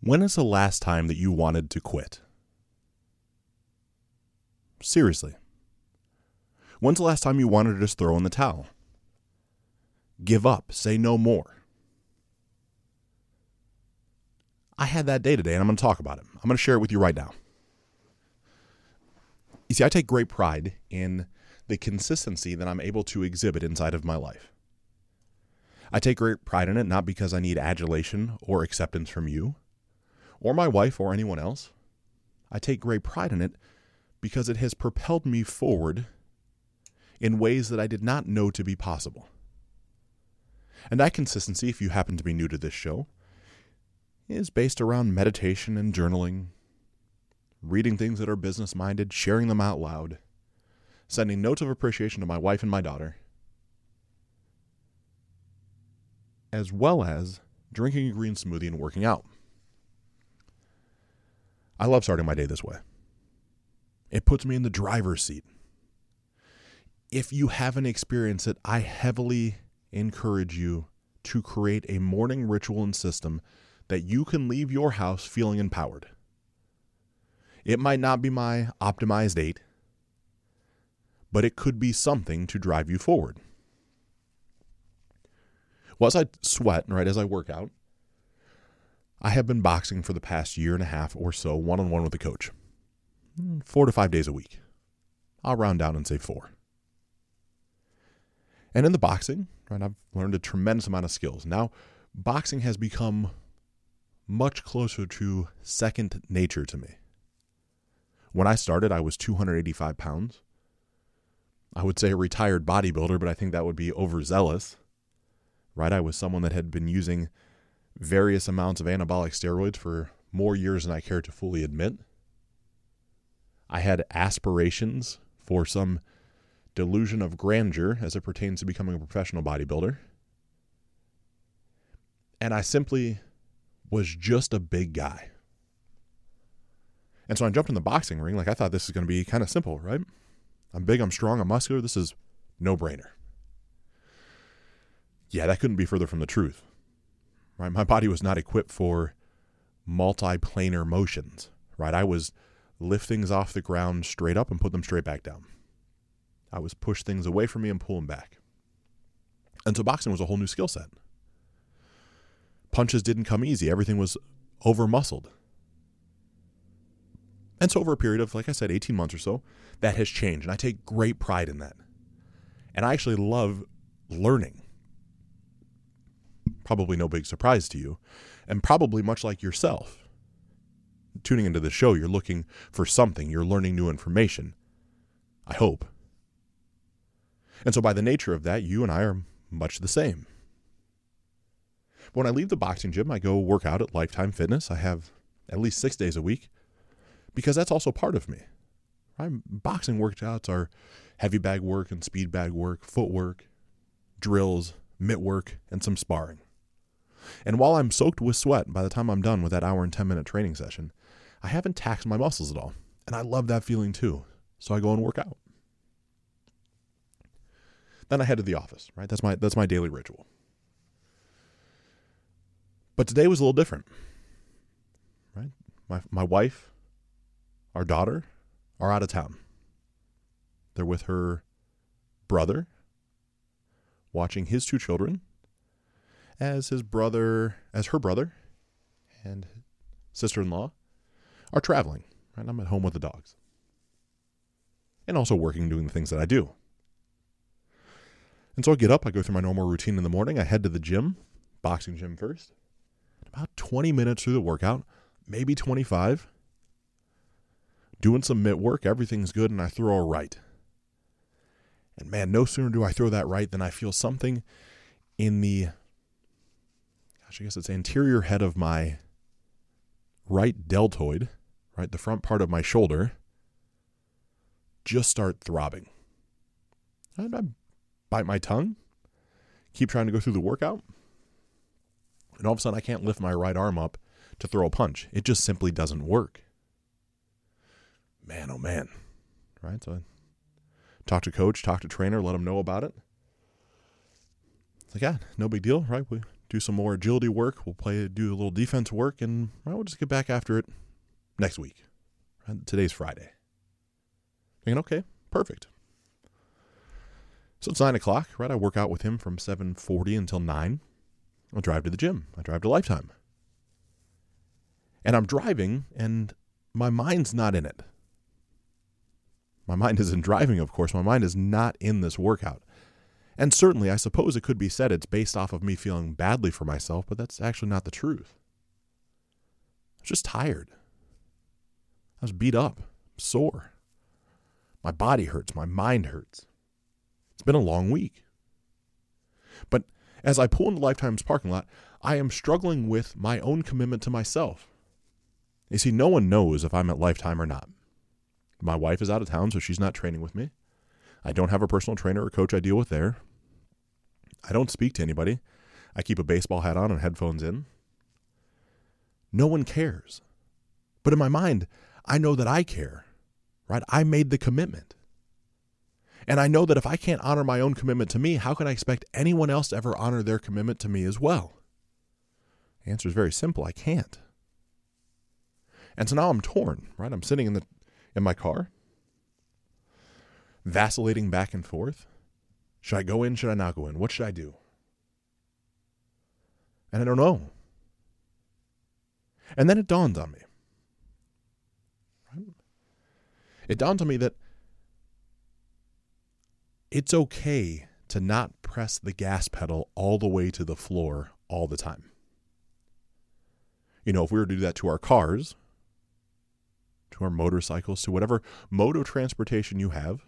When is the last time that you wanted to quit? Seriously. When's the last time you wanted to just throw in the towel? Give up, say no more. I had that day today and I'm going to talk about it. I'm going to share it with you right now. You see, I take great pride in the consistency that I'm able to exhibit inside of my life. I take great pride in it not because I need adulation or acceptance from you or my wife or anyone else. I take great pride in it because it has propelled me forward in ways that I did not know to be possible. And that consistency, if you happen to be new to this show, is based around meditation and journaling, reading things that are business minded, sharing them out loud, sending notes of appreciation to my wife and my daughter, as well as drinking a green smoothie and working out. I love starting my day this way. It puts me in the driver's seat. If you haven't experienced it, I heavily encourage you to create a morning ritual and system that you can leave your house feeling empowered. It might not be my optimized eight, but it could be something to drive you forward. Well, as I sweat, right, as I work out, I have been boxing for the past year and a half or so, one on one with a coach, hmm, four to five days a week. I'll round down and say four. And in the boxing, right, I've learned a tremendous amount of skills. Now, boxing has become much closer to second nature to me. When I started, I was 285 pounds. I would say a retired bodybuilder, but I think that would be overzealous. Right? I was someone that had been using various amounts of anabolic steroids for more years than I care to fully admit. I had aspirations for some delusion of grandeur as it pertains to becoming a professional bodybuilder. And I simply was just a big guy. And so I jumped in the boxing ring like I thought this was going to be kind of simple, right? I'm big, I'm strong, I'm muscular. This is no brainer. Yeah, that couldn't be further from the truth. Right? My body was not equipped for multiplanar motions, right? I was lift things off the ground straight up and put them straight back down. I was push things away from me and pull them back. And so boxing was a whole new skill set. Punches didn't come easy. Everything was over muscled. And so over a period of, like I said, 18 months or so, that has changed. And I take great pride in that. And I actually love learning probably no big surprise to you, and probably much like yourself. Tuning into the show, you're looking for something, you're learning new information. I hope. And so, by the nature of that, you and I are much the same. When I leave the boxing gym, I go work out at Lifetime Fitness. I have at least six days a week because that's also part of me. Right? Boxing workouts are heavy bag work and speed bag work, footwork, drills, mitt work, and some sparring. And while I'm soaked with sweat by the time I'm done with that hour and 10 minute training session, I haven't taxed my muscles at all. And I love that feeling too. So I go and work out. Then I head to the office, right? That's my that's my daily ritual. But today was a little different. Right? My my wife, our daughter, are out of town. They're with her brother, watching his two children as his brother, as her brother and sister in law are traveling. Right? I'm at home with the dogs. And also working, doing the things that I do. And so I get up, I go through my normal routine in the morning. I head to the gym, boxing gym first. About 20 minutes through the workout, maybe 25. Doing some mitt work, everything's good, and I throw a right. And man, no sooner do I throw that right than I feel something in the gosh, I guess it's anterior head of my right deltoid, right, the front part of my shoulder, just start throbbing. And I bite my tongue, keep trying to go through the workout, and all of a sudden I can't lift my right arm up to throw a punch. It just simply doesn't work. Man, oh man. Right? So talk to coach, talk to trainer, let them know about it. It's like, yeah, no big deal, right? We do some more agility work. We'll play, do a little defense work, and well, we'll just get back after it next week. Today's Friday. Thinking, okay, perfect. So it's nine o'clock, right? I work out with him from seven forty until nine. I'll drive to the gym. I drive to Lifetime. And I'm driving, and my mind's not in it. My mind is in driving, of course. My mind is not in this workout. And certainly, I suppose it could be said it's based off of me feeling badly for myself, but that's actually not the truth. I was just tired. I was beat up, sore. My body hurts, my mind hurts. It's been a long week. But as I pull into Lifetime's parking lot, I am struggling with my own commitment to myself. You see, no one knows if I'm at Lifetime or not. My wife is out of town, so she's not training with me. I don't have a personal trainer or coach I deal with there. I don't speak to anybody. I keep a baseball hat on and headphones in. No one cares. But in my mind, I know that I care, right? I made the commitment. And I know that if I can't honor my own commitment to me, how can I expect anyone else to ever honor their commitment to me as well? The answer is very simple I can't. And so now I'm torn, right? I'm sitting in the in my car, vacillating back and forth. Should I go in? Should I not go in? What should I do? And I don't know. And then it dawned on me. It dawned on me that it's okay to not press the gas pedal all the way to the floor all the time. You know, if we were to do that to our cars, to our motorcycles, to whatever mode of transportation you have,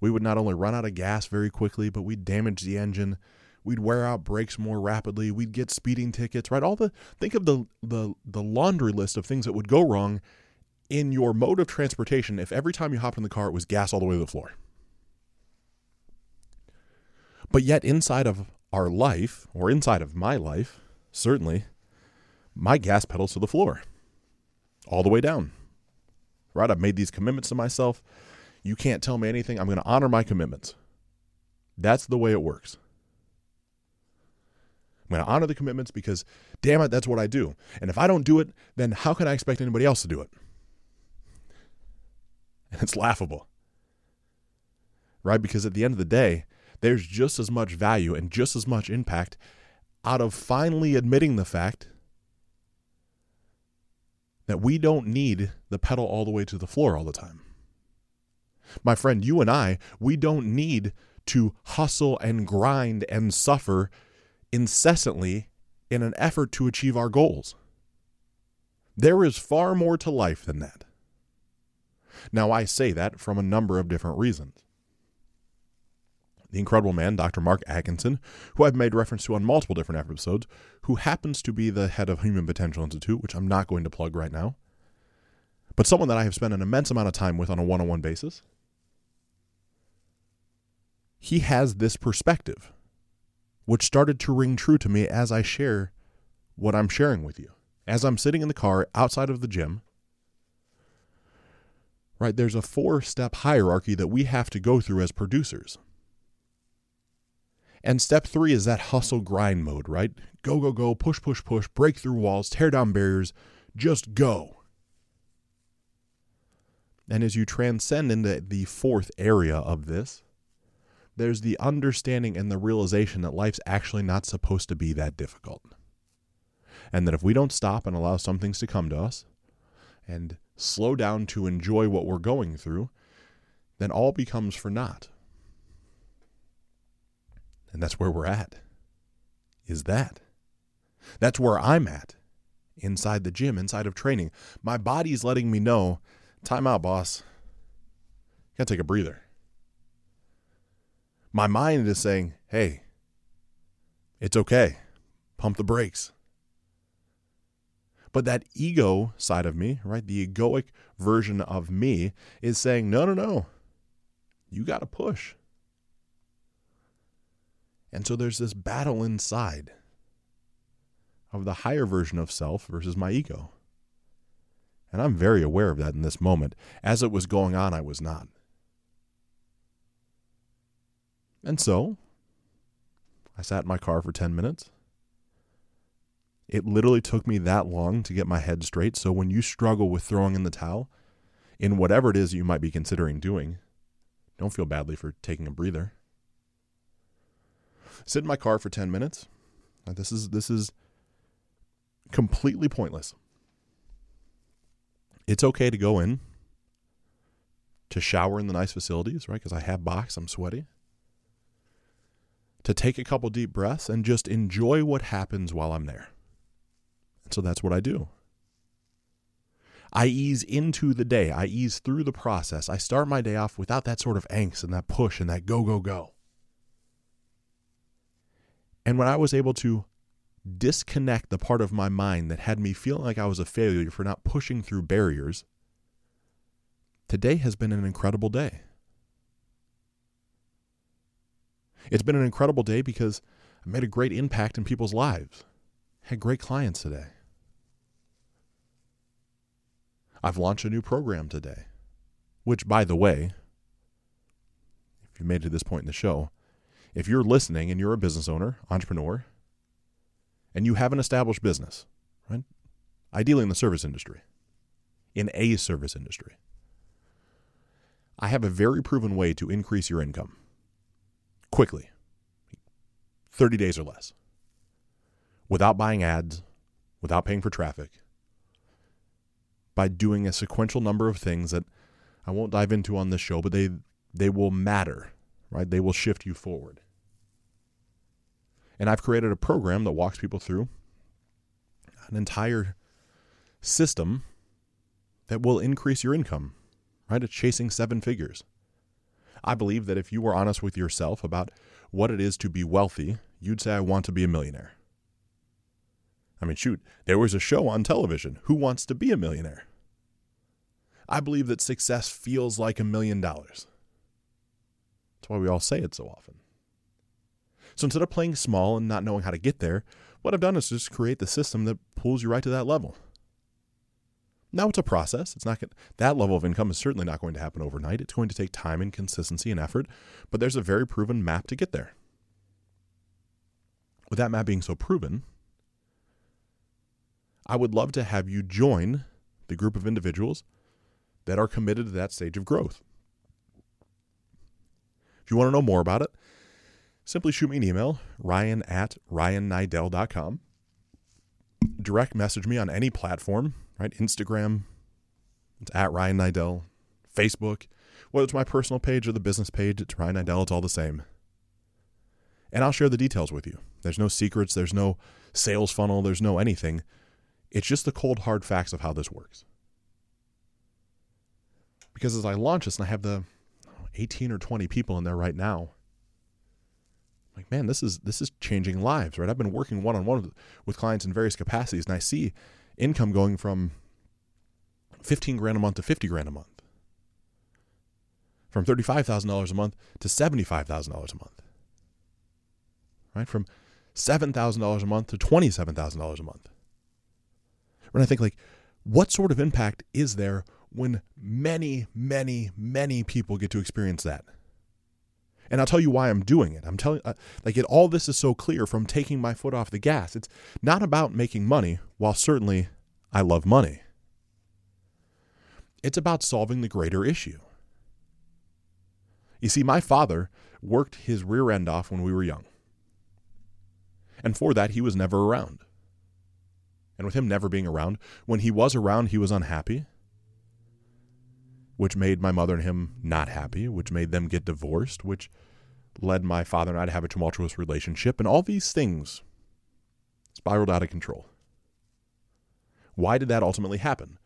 we would not only run out of gas very quickly, but we'd damage the engine. We'd wear out brakes more rapidly. We'd get speeding tickets, right? All the think of the the the laundry list of things that would go wrong in your mode of transportation if every time you hopped in the car it was gas all the way to the floor. But yet inside of our life, or inside of my life, certainly, my gas pedal's to the floor. All the way down. Right? I've made these commitments to myself. You can't tell me anything. I'm going to honor my commitments. That's the way it works. I'm going to honor the commitments because, damn it, that's what I do. And if I don't do it, then how can I expect anybody else to do it? And it's laughable. Right? Because at the end of the day, there's just as much value and just as much impact out of finally admitting the fact that we don't need the pedal all the way to the floor all the time. My friend, you and I, we don't need to hustle and grind and suffer incessantly in an effort to achieve our goals. There is far more to life than that. Now, I say that from a number of different reasons. The incredible man, Dr. Mark Atkinson, who I've made reference to on multiple different episodes, who happens to be the head of Human Potential Institute, which I'm not going to plug right now, but someone that I have spent an immense amount of time with on a one on one basis he has this perspective, which started to ring true to me as I share what I'm sharing with you. As I'm sitting in the car outside of the gym, right, there's a four step hierarchy that we have to go through as producers. And step three is that hustle grind mode, right? Go, go, go, push, push, push, break through walls, tear down barriers, just go. And as you transcend into the fourth area of this, there's the understanding and the realization that life's actually not supposed to be that difficult. And that if we don't stop and allow some things to come to us and slow down to enjoy what we're going through, then all becomes for naught. And that's where we're at. Is that? That's where I'm at. Inside the gym, inside of training. My body's letting me know, time out, boss. Gotta take a breather. My mind is saying, hey, it's okay. Pump the brakes. But that ego side of me, right, the egoic version of me, is saying, no, no, no. You got to push. And so there's this battle inside of the higher version of self versus my ego. And I'm very aware of that in this moment. As it was going on, I was not. And so I sat in my car for 10 minutes. It literally took me that long to get my head straight. So when you struggle with throwing in the towel in whatever it is you might be considering doing, don't feel badly for taking a breather. Sit in my car for 10 minutes. This is this is completely pointless. It's okay to go in to shower in the nice facilities, right? Because I have box, I'm sweaty. To take a couple deep breaths and just enjoy what happens while I'm there. And so that's what I do. I ease into the day. I ease through the process. I start my day off without that sort of angst and that push and that go, go, go. And when I was able to disconnect the part of my mind that had me feeling like I was a failure for not pushing through barriers, today has been an incredible day. It's been an incredible day because I made a great impact in people's lives. Had great clients today. I've launched a new program today, which, by the way, if you made it to this point in the show, if you're listening and you're a business owner, entrepreneur, and you have an established business, right? Ideally in the service industry, in a service industry, I have a very proven way to increase your income quickly 30 days or less without buying ads, without paying for traffic, by doing a sequential number of things that I won't dive into on this show, but they they will matter, right? They will shift you forward. And I've created a program that walks people through an entire system that will increase your income, right? It's chasing seven figures. I believe that if you were honest with yourself about what it is to be wealthy, you'd say, I want to be a millionaire. I mean, shoot, there was a show on television, Who Wants to Be a Millionaire? I believe that success feels like a million dollars. That's why we all say it so often. So instead of playing small and not knowing how to get there, what I've done is just create the system that pulls you right to that level. Now it's a process. It's not that level of income is certainly not going to happen overnight. It's going to take time and consistency and effort, but there's a very proven map to get there. With that map being so proven, I would love to have you join the group of individuals that are committed to that stage of growth. If you want to know more about it, simply shoot me an email, ryan at ryanniddel.com. Direct message me on any platform, right? Instagram, it's at Ryan Niddel, Facebook, whether it's my personal page or the business page, it's Ryan Niddel, it's all the same. And I'll share the details with you. There's no secrets, there's no sales funnel, there's no anything. It's just the cold, hard facts of how this works. Because as I launch this and I have the 18 or 20 people in there right now, like man, this is this is changing lives, right? I've been working one on one with clients in various capacities, and I see income going from 15 grand a month to 50 grand a month, from $35,000 a month to $75,000 a month, right? From $7,000 a month to $27,000 a month. And I think, like, what sort of impact is there when many, many, many people get to experience that? And I'll tell you why I'm doing it. I'm telling, uh, like, it, all this is so clear from taking my foot off the gas. It's not about making money, while certainly I love money. It's about solving the greater issue. You see, my father worked his rear end off when we were young. And for that, he was never around. And with him never being around, when he was around, he was unhappy, which made my mother and him not happy, which made them get divorced, which led my father and I to have a tumultuous relationship. And all these things spiraled out of control. Why did that ultimately happen?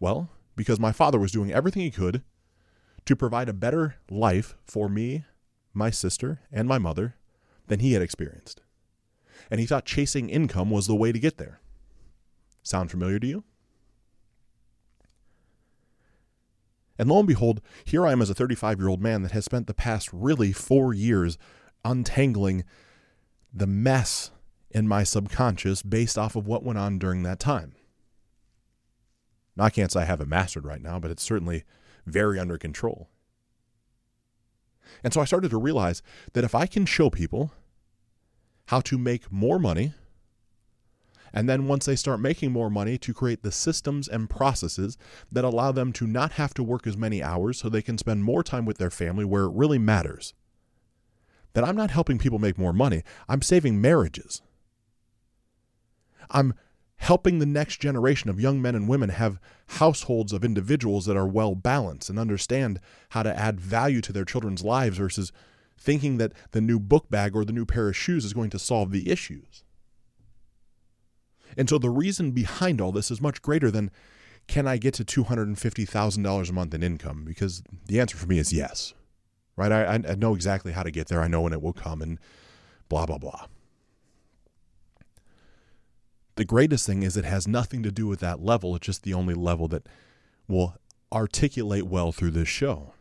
Well, because my father was doing everything he could to provide a better life for me, my sister, and my mother than he had experienced. And he thought chasing income was the way to get there. Sound familiar to you? And lo and behold, here I am as a 35 year old man that has spent the past really four years untangling the mess in my subconscious based off of what went on during that time. Now, I can't say I have it mastered right now, but it's certainly very under control. And so I started to realize that if I can show people how to make more money. And then once they start making more money, to create the systems and processes that allow them to not have to work as many hours so they can spend more time with their family where it really matters. That I'm not helping people make more money, I'm saving marriages. I'm helping the next generation of young men and women have households of individuals that are well balanced and understand how to add value to their children's lives versus thinking that the new book bag or the new pair of shoes is going to solve the issues. And so the reason behind all this is much greater than can I get to $250,000 a month in income? Because the answer for me is yes. Right? I, I know exactly how to get there. I know when it will come and blah, blah, blah. The greatest thing is it has nothing to do with that level. It's just the only level that will articulate well through this show.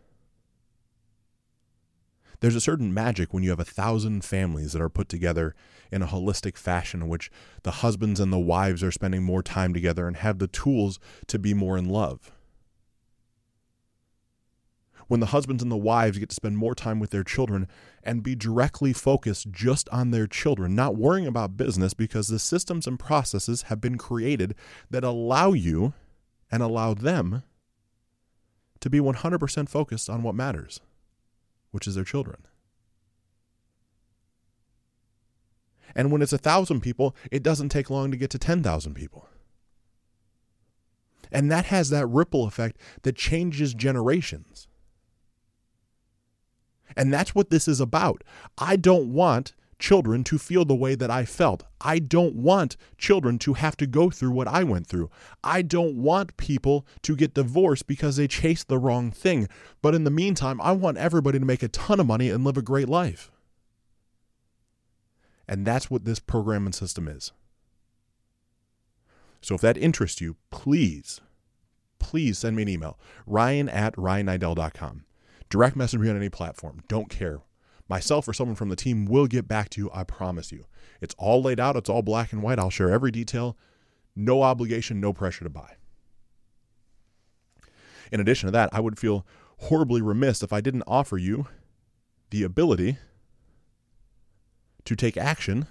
There's a certain magic when you have a thousand families that are put together in a holistic fashion in which the husbands and the wives are spending more time together and have the tools to be more in love. When the husbands and the wives get to spend more time with their children and be directly focused just on their children, not worrying about business because the systems and processes have been created that allow you and allow them to be 100% focused on what matters, which is their children. And when it's a thousand people, it doesn't take long to get to 10,000 people. And that has that ripple effect that changes generations. And that's what this is about. I don't want children to feel the way that I felt. I don't want children to have to go through what I went through. I don't want people to get divorced because they chased the wrong thing. But in the meantime, I want everybody to make a ton of money and live a great life. And that's what this program and system is. So if that interests you, please, please send me an email, ryan at ryanniddel.com. Direct message me on any platform. Don't care. Myself or someone from the team will get back to you, I promise you. It's all laid out, it's all black and white. I'll share every detail. No obligation, no pressure to buy. In addition to that, I would feel horribly remiss if I didn't offer you the ability to take action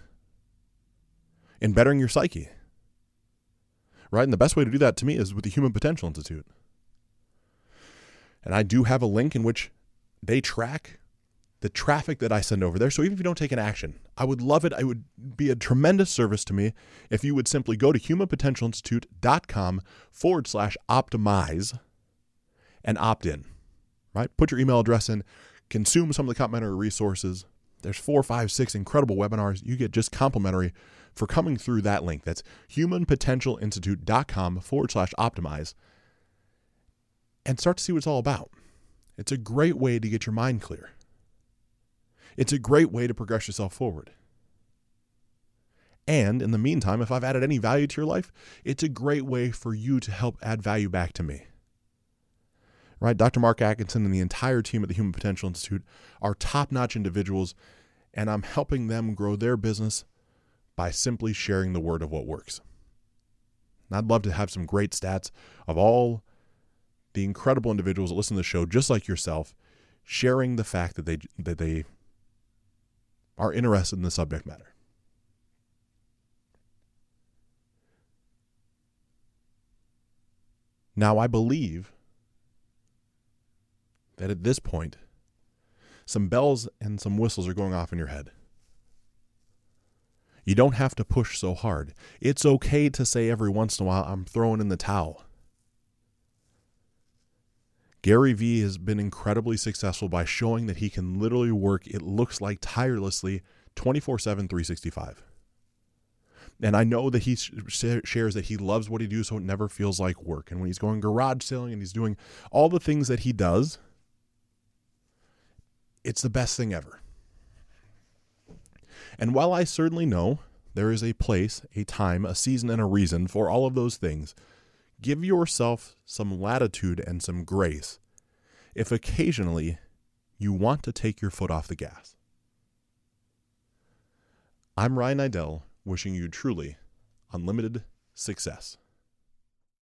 in bettering your psyche. Right? And the best way to do that to me is with the Human Potential Institute. And I do have a link in which they track the traffic that I send over there. So even if you don't take an action, I would love it. It would be a tremendous service to me if you would simply go to humanpotentialinstitute.com forward slash optimize and opt in, right? Put your email address in, consume some of the complimentary resources. There's four, five, six incredible webinars you get just complimentary for coming through that link. That's humanpotentialinstitute.com forward slash optimize and start to see what it's all about. It's a great way to get your mind clear. It's a great way to progress yourself forward. And in the meantime, if I've added any value to your life, it's a great way for you to help add value back to me. Right? Dr. Mark Atkinson and the entire team at the Human Potential Institute are top notch individuals, and I'm helping them grow their business by simply sharing the word of what works. And I'd love to have some great stats of all the incredible individuals that listen to the show, just like yourself, sharing the fact that they that they are interested in the subject matter. Now, I believe that at this point, some bells and some whistles are going off in your head. You don't have to push so hard. It's okay to say every once in a while, I'm throwing in the towel. Gary Vee has been incredibly successful by showing that he can literally work, it looks like tirelessly, 24 7, 365. And I know that he shares that he loves what he does, so it never feels like work. And when he's going garage selling and he's doing all the things that he does, it's the best thing ever. And while I certainly know there is a place, a time, a season, and a reason for all of those things, give yourself some latitude and some grace if occasionally you want to take your foot off the gas. I'm Ryan Niddel, wishing you truly unlimited success.